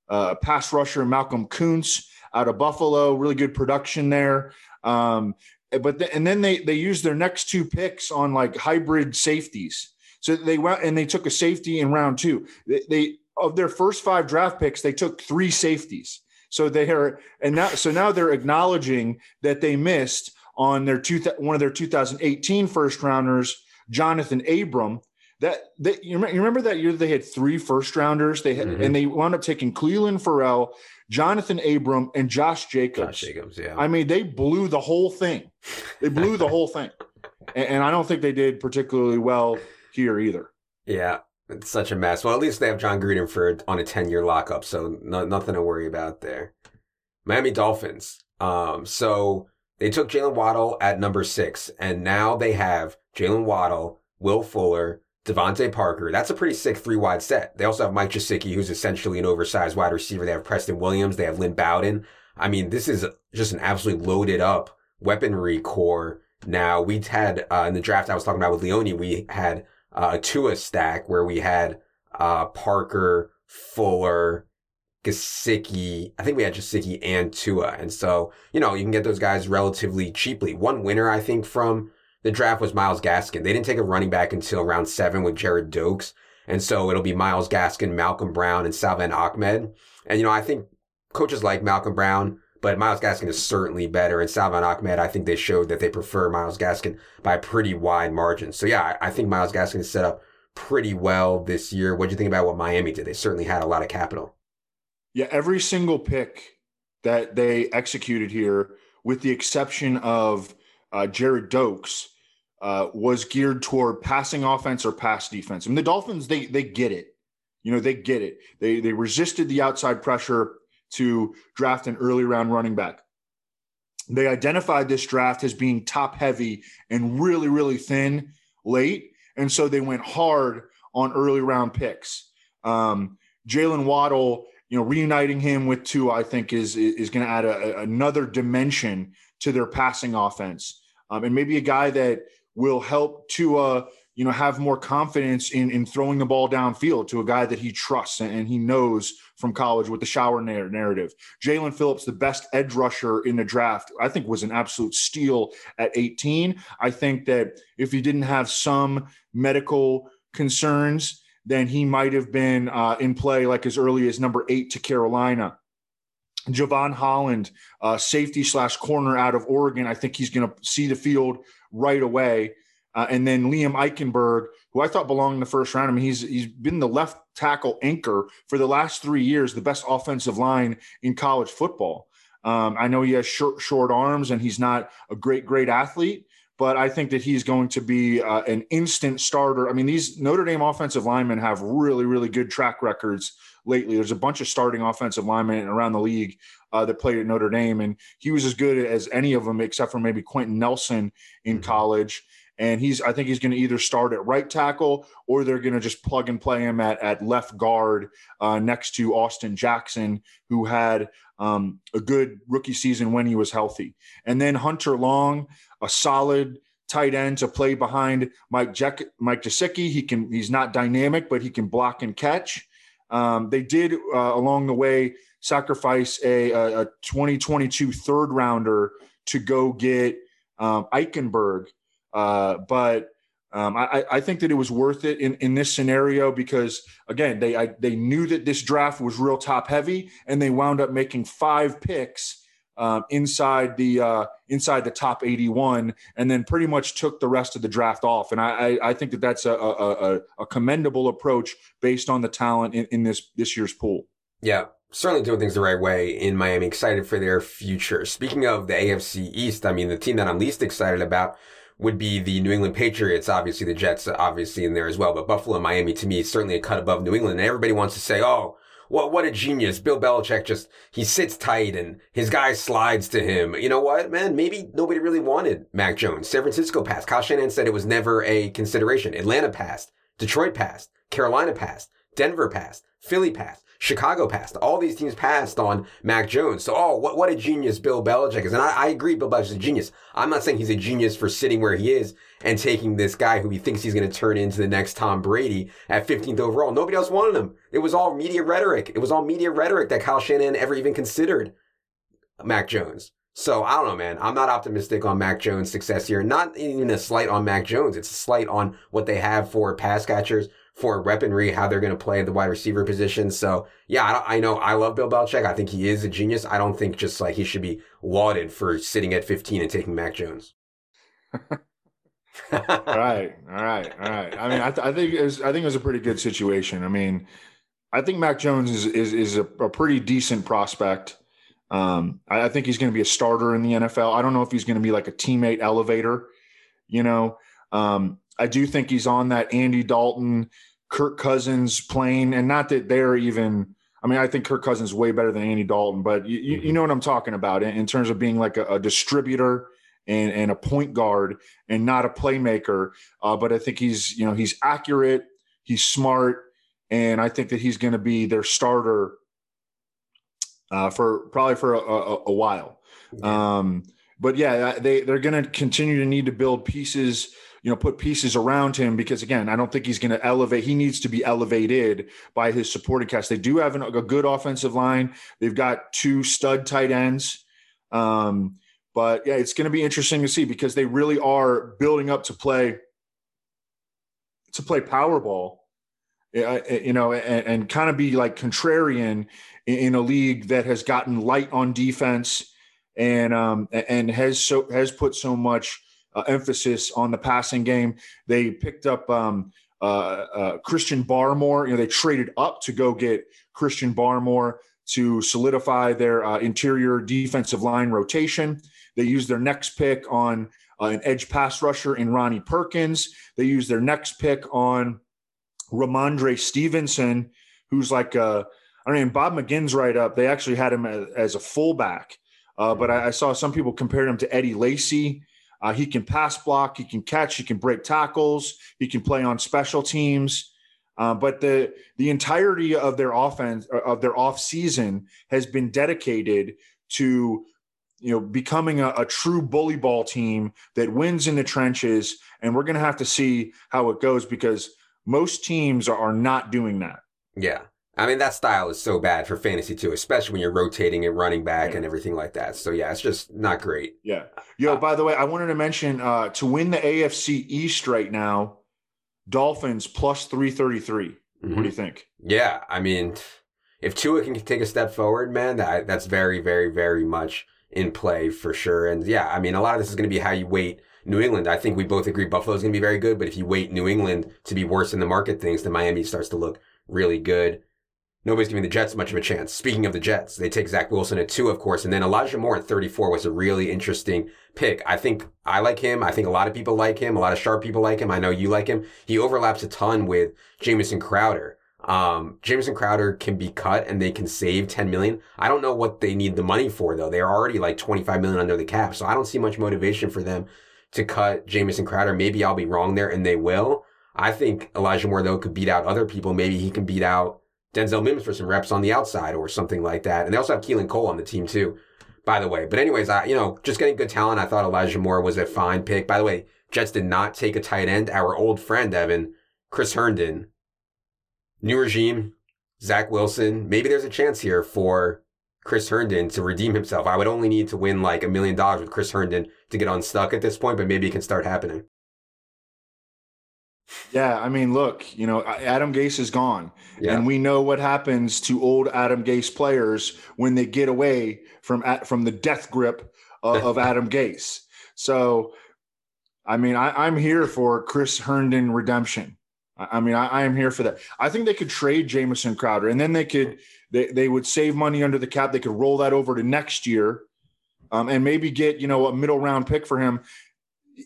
uh, pass rusher Malcolm Koonce out of Buffalo, really good production there. Um, but the, and then they they used their next two picks on like hybrid safeties. So they went and they took a safety in round two. They, they of their first five draft picks, they took three safeties. So they are, and now, so now they're acknowledging that they missed on their two, one of their 2018 first rounders, Jonathan Abram. That, that you, remember, that year they had three first rounders. They had, mm-hmm. and they wound up taking Clelin Ferrell, Jonathan Abram, and Josh Jacobs. Josh Jacobs, yeah. I mean, they blew the whole thing. They blew the whole thing, [laughs] and, and I don't think they did particularly well here either. Yeah, it's such a mess. Well, at least they have John Gruden for on a ten year lockup, so no, nothing to worry about there. Miami Dolphins. Um, so they took Jaylen Waddle at number six, and now they have Jaylen Waddle, Will Fuller, DeVante Parker. That's a pretty sick three wide set. They also have Mike Gesicki, who's essentially an oversized wide receiver. They have Preston Williams. They have Lynn Bowden. I mean, this is just an absolutely loaded up weaponry core. Now we had uh, in the draft I was talking about with Leone, we had uh, a stack where we had uh, Parker, Fuller, Gesicki. I think we had Gesicki and Tua. And so, you know, you can get those guys relatively cheaply. One winner, I think, from the draft was Miles Gaskin. They didn't take a running back until round seven with Gerrid Doaks. And so it'll be Miles Gaskin, Malcolm Brown, and Salvon Ahmed. And, you know, I think coaches like Malcolm Brown, but Miles Gaskin is certainly better. And Salvon Ahmed, I think they showed that they prefer Miles Gaskin by a pretty wide margin. So yeah, I think Miles Gaskin is set up pretty well this year. What do you think about what Miami did? They certainly had a lot of capital. Yeah, every single pick that they executed here, with the exception of uh, Gerrid Doaks, uh, was geared toward passing offense or pass defense. I mean, the Dolphins they they get it. You know, they get it. They they resisted the outside pressure to draft an early round running back. They identified this draft as being top heavy and really really thin late, and so they went hard on early round picks. Um, Jaylen Waddle, you know, reuniting him with two, I think is is going to add a, another dimension to their passing offense, um, and maybe a guy that will help Tua, you know, have more confidence in in throwing the ball downfield to a guy that he trusts and, he knows from college with the shower narrative. Jaelan Phillips, the best edge rusher in the draft, I think was an absolute steal at 18. I think that if he didn't have some medical concerns, then he might have been uh, in play like as early as number eight to Carolina. Jevon Holland, uh, safety slash corner out of Oregon. I think he's going to see the field right away. Uh, and then Liam Eichenberg, who I thought belonged in the first round. I mean, he's he's been the left tackle anchor for the last three years, the best offensive line in college football. Um, I know he has short, short arms and he's not a great, great athlete, but I think that he's going to be uh, an instant starter. I mean, these Notre Dame offensive linemen have really, really good track records lately. There's a bunch of starting offensive linemen around the league uh, that played at Notre Dame, and he was as good as any of them, except for maybe Quenton Nelson in mm-hmm. college. And he's, I think he's going to either start at right tackle or they're going to just plug and play him at, at left guard uh, next to Austin Jackson, who had um, a good rookie season when he was healthy. And then Hunter Long, a solid tight end to play behind Mike Jack, Mike Gesicki. He can he's not dynamic, but he can block and catch. Um, they did uh, along the way sacrifice a, a, 2022 third rounder to go get um, Eichenberg, uh, but um, I, I, think that it was worth it in, in this scenario because again they I, they knew that this draft was real top heavy and they wound up making five picks um, inside the uh, inside the top 81, and then pretty much took the rest of the draft off. And I, I, I think that that's a, a, a, commendable approach based on the talent in, in this this year's pool. Yeah, certainly doing things the right way in Miami. Excited for their future. Speaking of the AFC East, I mean the team that I'm least excited about would be the New England Patriots. Obviously, the Jets obviously in there as well, but Buffalo and Miami to me is certainly a cut above New England. And everybody wants to say, oh what what a genius. Bill Belichick just he sits tight and his guy slides to him. You know what, man? Maybe nobody really wanted Mac Jones. San Francisco passed. Kyle Shanahan said it was never a consideration. Atlanta passed. Detroit passed. Carolina passed. Denver passed. Philly passed. Chicago passed. All these teams passed on Mac Jones. So, oh, what, what a genius Bill Belichick is. And I, I agree, Bill Belichick is a genius. I'm not saying he's a genius for sitting where he is and taking this guy who he thinks he's going to turn into the next Tom Brady at 15th overall. Nobody else wanted him. It was all media rhetoric. It was all media rhetoric that Kyle Shanahan ever even considered Mac Jones. So I don't know, man. I'm not optimistic on Mac Jones' success here. Not even a slight on Mac Jones. It's a slight on what they have for pass catchers for weaponry, how they're going to play the wide receiver position. So yeah, I, I, know I love Bill Belichick. I think he is a genius. I don't think just like he should be lauded for sitting at 15 and taking Mac Jones. all [laughs] right, all right, all right. I mean, I, th- I think it was, I think it was a pretty good situation. I mean, I think Mac Jones is is, is a, a pretty decent prospect. Um, I, I think he's going to be a starter in the NFL. I don't know if he's going to be like a teammate elevator. You know, um, I do think he's on that Andy Dalton, Kirk Cousins plane, and not that they're even. I mean, I think Kirk Cousins is way better than Andy Dalton, but you, you mm-hmm. know what I'm talking about in, in terms of being like a, a distributor and, and, a point guard and not a playmaker. Uh, but I think he's, you know, he's accurate, he's smart, and I think that he's going to be their starter uh, for probably for a, a, a while. Yeah. Um, but yeah, they they're going to continue to need to build pieces you know, put pieces around him because again, I don't think he's going to elevate. He needs to be elevated by his supporting cast. They do have an, a good offensive line. They've got two stud tight ends. Um, but yeah, it's going to be interesting to see because they really are building up to play to play Powerball, you know, and, and kind of be like contrarian in a league that has gotten light on defense and um, and has so has put so much uh, emphasis on the passing game. They picked up um, uh, uh, Christian Barmore. You know, they traded up to go get Christian Barmore to solidify their uh, interior defensive line rotation. They used their next pick on uh, an edge pass rusher in Ronnie Perkins. They used their next pick on Rhamondre Stevenson, who's like a, I mean, Bob McGinn's write up. They actually had him as, a fullback, uh, but I, I, saw some people compare him to Eddie Lacy. Uh, he can pass block, he can catch, he can break tackles, he can play on special teams. Uh, but the the entirety of their offense of their off season has been dedicated to you know becoming a, a, true bully ball team that wins in the trenches. And we're going to have to see how it goes because most teams are not doing that. Yeah i mean that style is so bad for fantasy too especially when you're rotating and running back yeah. and everything like that so yeah it's just not great yeah yo uh, by the way i wanted to mention uh, to win the afc east right now dolphins plus 333 mm-hmm. what do you think yeah i mean if Tua can take a step forward, man, that that's very, very, very much in play for sure. And yeah, I mean, a lot of this is going to be how you weight New England. I think we both agree Buffalo's going to be very good, but if you weight New England to be worse in the market things, then Miami starts to look really good. Nobody's giving the Jets much of a chance. Speaking of the Jets, they take Zach Wilson at two, of course, and then Elijah Moore at 34 was a really interesting pick. I think I like him. I think a lot of people like him. A lot of sharp people like him. I know you like him. He overlaps a ton with Jamison Crowder. Um, Jamison Crowder can be cut and they can save 10 million. I don't know what they need the money for though. They're already like 25 million under the cap. So I don't see much motivation for them to cut Jamison Crowder. Maybe I'll be wrong there and they will. I think Elijah Moore though could beat out other people. Maybe he can beat out Denzel Mims for some reps on the outside or something like that. And they also have Keelan Cole on the team too, by the way. But anyways, I, you know, just getting good talent. I thought Elijah Moore was a fine pick. By the way, Jets did not take a tight end. Our old friend, Evan, Chris Herndon, new regime, Zach Wilson. Maybe there's a chance here for Chris Herndon to redeem himself. I would only need to win like a million dollars with Chris Herndon to get unstuck at this point, but maybe it can start happening. Yeah, I mean, look, you know, Adam Gase is gone, yeah. and we know what happens to old Adam Gase players when they get away from from the death grip of, [laughs] of Adam Gase. So, I mean, I, I'm here for Chris Herndon redemption. I mean, I, I, am here for that. I think they could trade Jamison Crowder, and then they could they they would save money under the cap. They could roll that over to next year, um, and maybe get you know a middle round pick for him.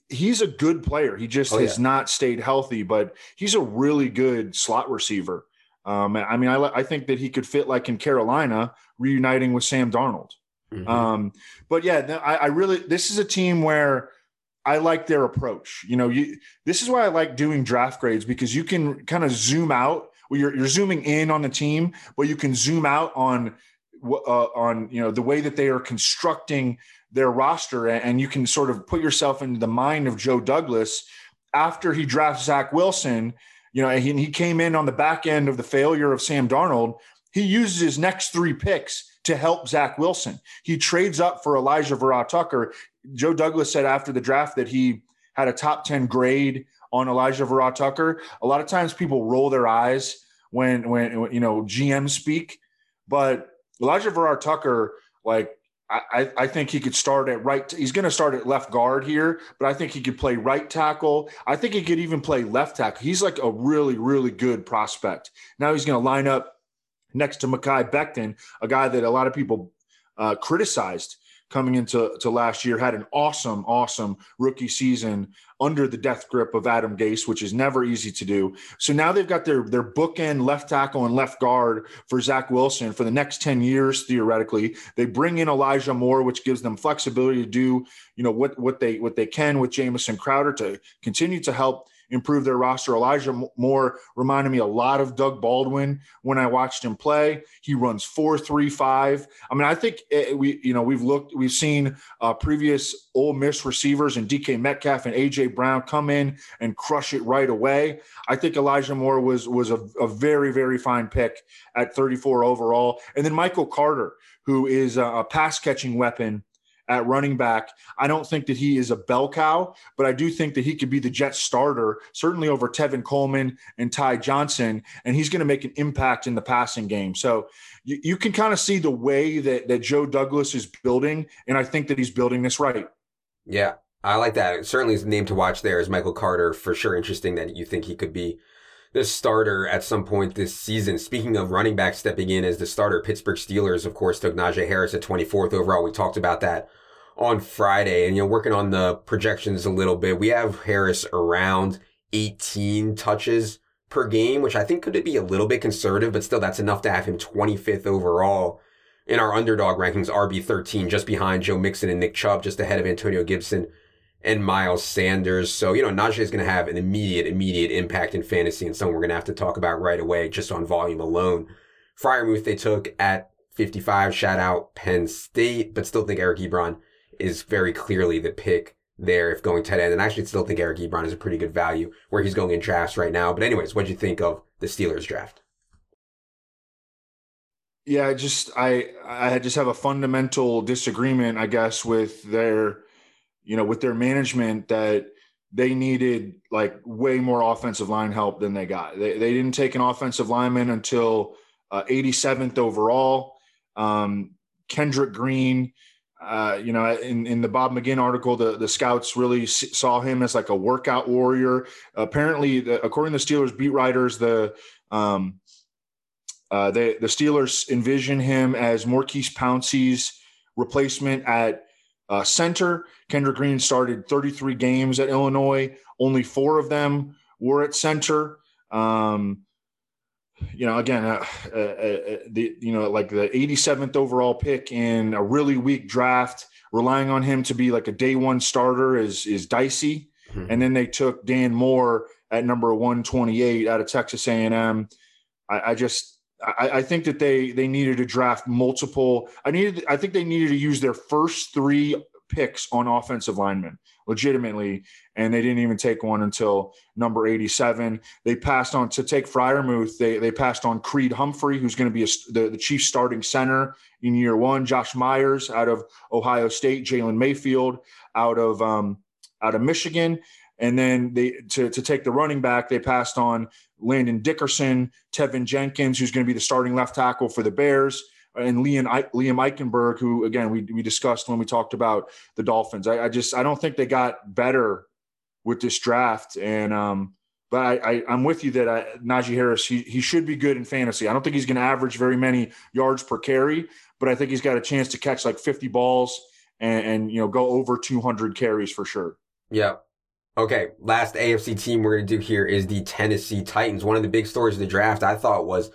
He's a good player. He just oh, has yeah. not stayed healthy, but he's a really good slot receiver. Um, I mean, I I think that he could fit like in Carolina, reuniting with Sam Darnold. Mm-hmm. Um, but yeah, I, I really this is a team where I like their approach. You know, you this is why I like doing draft grades because you can kind of zoom out. Well, you're you're zooming in on the team, but you can zoom out on uh, on you know the way that they are constructing their roster, and you can sort of put yourself into the mind of Joe Douglas after he drafts Zach Wilson. You know, he, he came in on the back end of the failure of Sam Darnold. He uses his next three picks to help Zach Wilson. He trades up for Elijah Vera-Tucker. Joe Douglas said after the draft that he had a top 10 grade on Elijah Vera-Tucker. A lot of times people roll their eyes when, when, you know, GM speak, but Elijah Vera-Tucker, like, I, I think he could start at right. He's going to start at left guard here, but I think he could play right tackle. I think he could even play left tackle. He's like a really, really good prospect. Now he's going to line up next to Mekhi Becton, a guy that a lot of people uh, criticized coming into to last year, had an awesome, awesome rookie season under the death grip of Adam Gase, which is never easy to do. So now they've got their their bookend left tackle and left guard for Zach Wilson for the next 10 years, theoretically. They bring in Elijah Moore, which gives them flexibility to do, you know, what what they what they can with Jamison Crowder to continue to help improve their roster. Elijah Moore reminded me a lot of Doug Baldwin when I watched him play. He runs four three five. I mean, I think it, we you know we've looked we've seen uh, previous Ole Miss receivers and DK Metcalf and AJ Brown come in and crush it right away. I think Elijah Moore was was a, a very very fine pick at 34 overall, and then Michael Carter, who is a, a pass catching weapon at running back. I don't think that he is a bell cow, but I do think that he could be the Jets starter, certainly over Tevin Coleman and Ty Johnson, and he's going to make an impact in the passing game. So you, you can kind of see the way that, that Joe Douglas is building, and I think that he's building this right. Yeah, I like that. Certainly, his name to watch there is Michael Carter. For sure, interesting that you think he could be the starter at some point this season. Speaking of running back stepping in as the starter, Pittsburgh Steelers, of course, took Najee Harris at 24th overall. We talked about that on Friday and, you know, working on the projections a little bit. We have Harris around 18 touches per game, which I think could be a little bit conservative, but still that's enough to have him 25th overall in our underdog rankings, RB 13, just behind Joe Mixon and Nick Chubb, just ahead of Antonio Gibson and Miles Sanders. So, you know, Najee is going to have an immediate, immediate impact in fantasy and someone we're going to have to talk about right away just on volume alone. Freiermuth they took at 55, shout out Penn State, but still think Eric Ebron is very clearly the pick there if going tight end. And I actually still think Eric Ebron is a pretty good value where he's going in drafts right now. But anyways, what do you think of the Steelers draft? Yeah, just I I just have a fundamental disagreement, I guess, with their you know with their management that they needed like way more offensive line help than they got. They they didn't take an offensive lineman until uh, 87th overall. Um, Kendrick Green uh, you know, in, in the Bob McGinn article, the, the scouts really saw him as like a workout warrior. Apparently, the, according to the Steelers beat writers, the um, uh, they, the Steelers envision him as Maurkice Pouncey's replacement at uh, center. Kendra Green started 33 games at Illinois. Only four of them were at center. Um, you know, again, uh, uh, uh, the you know, like the 87th overall pick in a really weak draft, relying on him to be like a day one starter is is dicey. Mm-hmm. And then they took Dan Moore at number 128 out of Texas A&M. I, I just I, I, think that they they needed to draft multiple. I needed I think they needed to use their first three picks on offensive linemen legitimately, and they didn't even take one until number 87. They passed on to take Freiermuth. They they passed on Creed Humphrey, who's going to be a, the the chief starting center in year one. Josh Myers out of Ohio State, Jalen Mayfield out of um, out of Michigan. And then they to, to take the running back, they passed on Landon Dickerson, Teven Jenkins, who's going to be the starting left tackle for the Bears and Liam, Liam Eichenberg, who again we, we discussed when we talked about the Dolphins. I, I just I don't think they got better with this draft, and um, but I, I am with you that I, Najee Harris he he should be good in fantasy. I don't think he's going to average very many yards per carry, but I think he's got a chance to catch like 50 balls and, and you know go over 200 carries for sure. Yeah. Okay, last AFC team we're going to do here is the Tennessee Titans. One of the big stories of the draft I thought was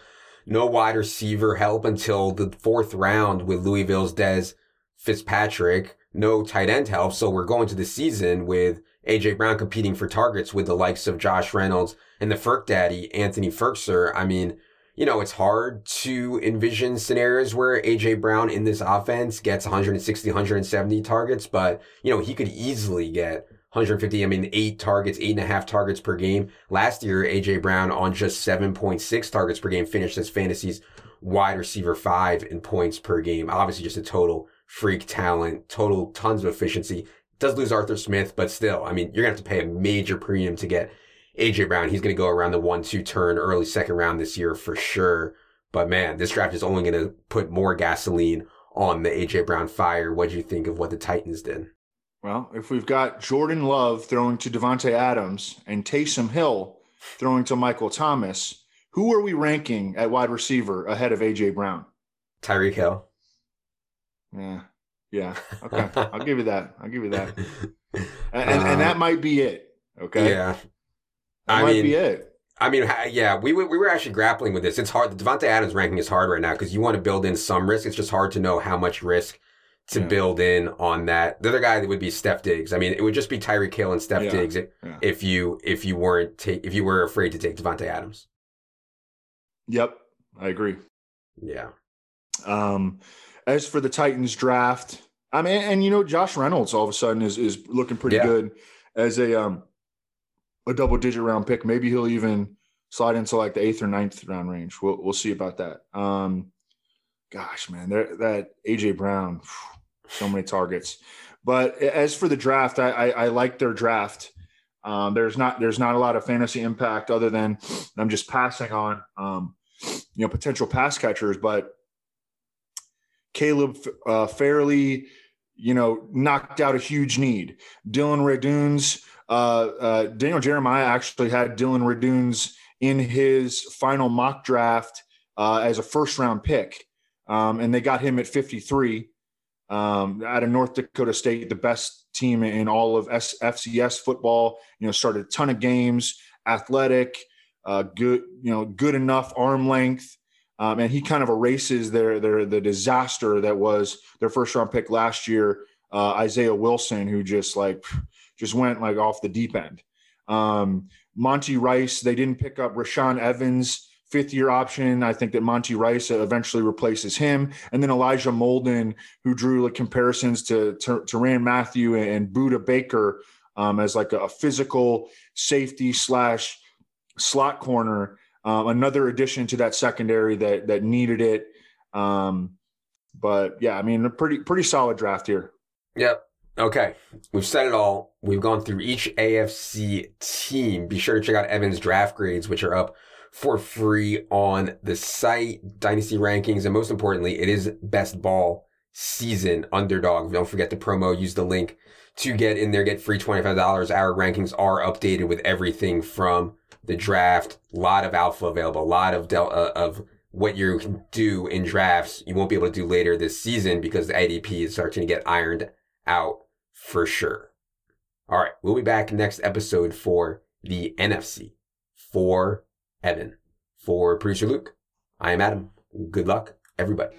no wide receiver help until the fourth round with Louisville's Dez Fitzpatrick. No tight end help. So we're going to the season with AJ Brown competing for targets with the likes of Josh Reynolds and the Ferk Daddy, Anthony Firkser. I mean, you know, it's hard to envision scenarios where AJ Brown in this offense gets 160, 170 targets, but, you know, he could easily get 150. I mean, eight targets, eight and a half targets per game. Last year, AJ Brown on just 7.6 targets per game finished as fantasy's wide receiver five in points per game. Obviously just a total freak talent, total tons of efficiency. Does lose Arthur Smith, but still, I mean, you're going to have to pay a major premium to get AJ Brown. He's going to go around the one, two turn early second round this year for sure. But man, this draft is only going to put more gasoline on the AJ Brown fire. What do you think of what the Titans did? Well, if we've got Jordan Love throwing to Davante Adams and Taysom Hill throwing to Michael Thomas, who are we ranking at wide receiver ahead of AJ Brown? Tyreek Hill. Yeah. Yeah. Okay. I'll give you that. I'll give you that. [laughs] And, and, and that might be it. Okay. Yeah. That I might mean, be it. I mean, yeah, we we were actually grappling with this. It's hard. The Davante Adams ranking is hard right now because you want to build in some risk. It's just hard to know how much risk to Yeah. build in on that. The other guy that would be Steph Diggs. I mean, it would just be Tyreek Hill and Steph Yeah. Diggs if, Yeah. if you if you weren't take if you were afraid to take Davante Adams. Yep, I agree. Yeah. Um, as for the Titans draft, I mean, and you know, Josh Reynolds all of a sudden is is looking pretty good as a um a double digit round pick. Maybe he'll even slide into like the eighth or ninth round range. We'll we'll see about that. Um, gosh, man, that AJ Brown, so many targets. But as for the draft, I I, I like their draft. Um, there's not there's not a lot of fantasy impact other than I'm just passing on um, you know potential pass catchers, but Caleb uh, Farley, you know, knocked out a huge need. Dillon Radunz, uh, uh, Daniel Jeremiah actually had Dillon Radunz in his final mock draft uh, as a first round pick, um, and they got him at 53 um, out of North Dakota State, the best team in all of S- FCS football. You know, started a ton of games, athletic, uh, good, you know, good enough arm length. Um, and he kind of erases their their the disaster that was their first round pick last year, uh, Isaiah Wilson, who just like just went like off the deep end. Um, Monty Rice, they didn't pick up Rashaan Evans, fifth year option. I think that Monty Rice eventually replaces him, and then Elijah Molden, who drew like comparisons to to, to Rand Matthew and Budda Baker um, as like a physical safety slash slot corner um, another addition to that secondary that that needed it. Um, but yeah, I mean, a pretty pretty solid draft here. Yep. Okay. We've said it all. We've gone through each AFC team. Be sure to check out Evan's draft grades, which are up for free on the site, Dynasty rankings, and most importantly, it is best ball season underdog. Don't forget to promo, use the link to get in there, get free $25. Our rankings are updated with everything from the draft, a lot of alpha available, a lot of del- uh, of what you can do in drafts. You won't be able to do later this season because the ADP is starting to get ironed out for sure. All right, we'll be back next episode for the NFC. For Evan, for producer Luke, I am Adam. Good luck, everybody.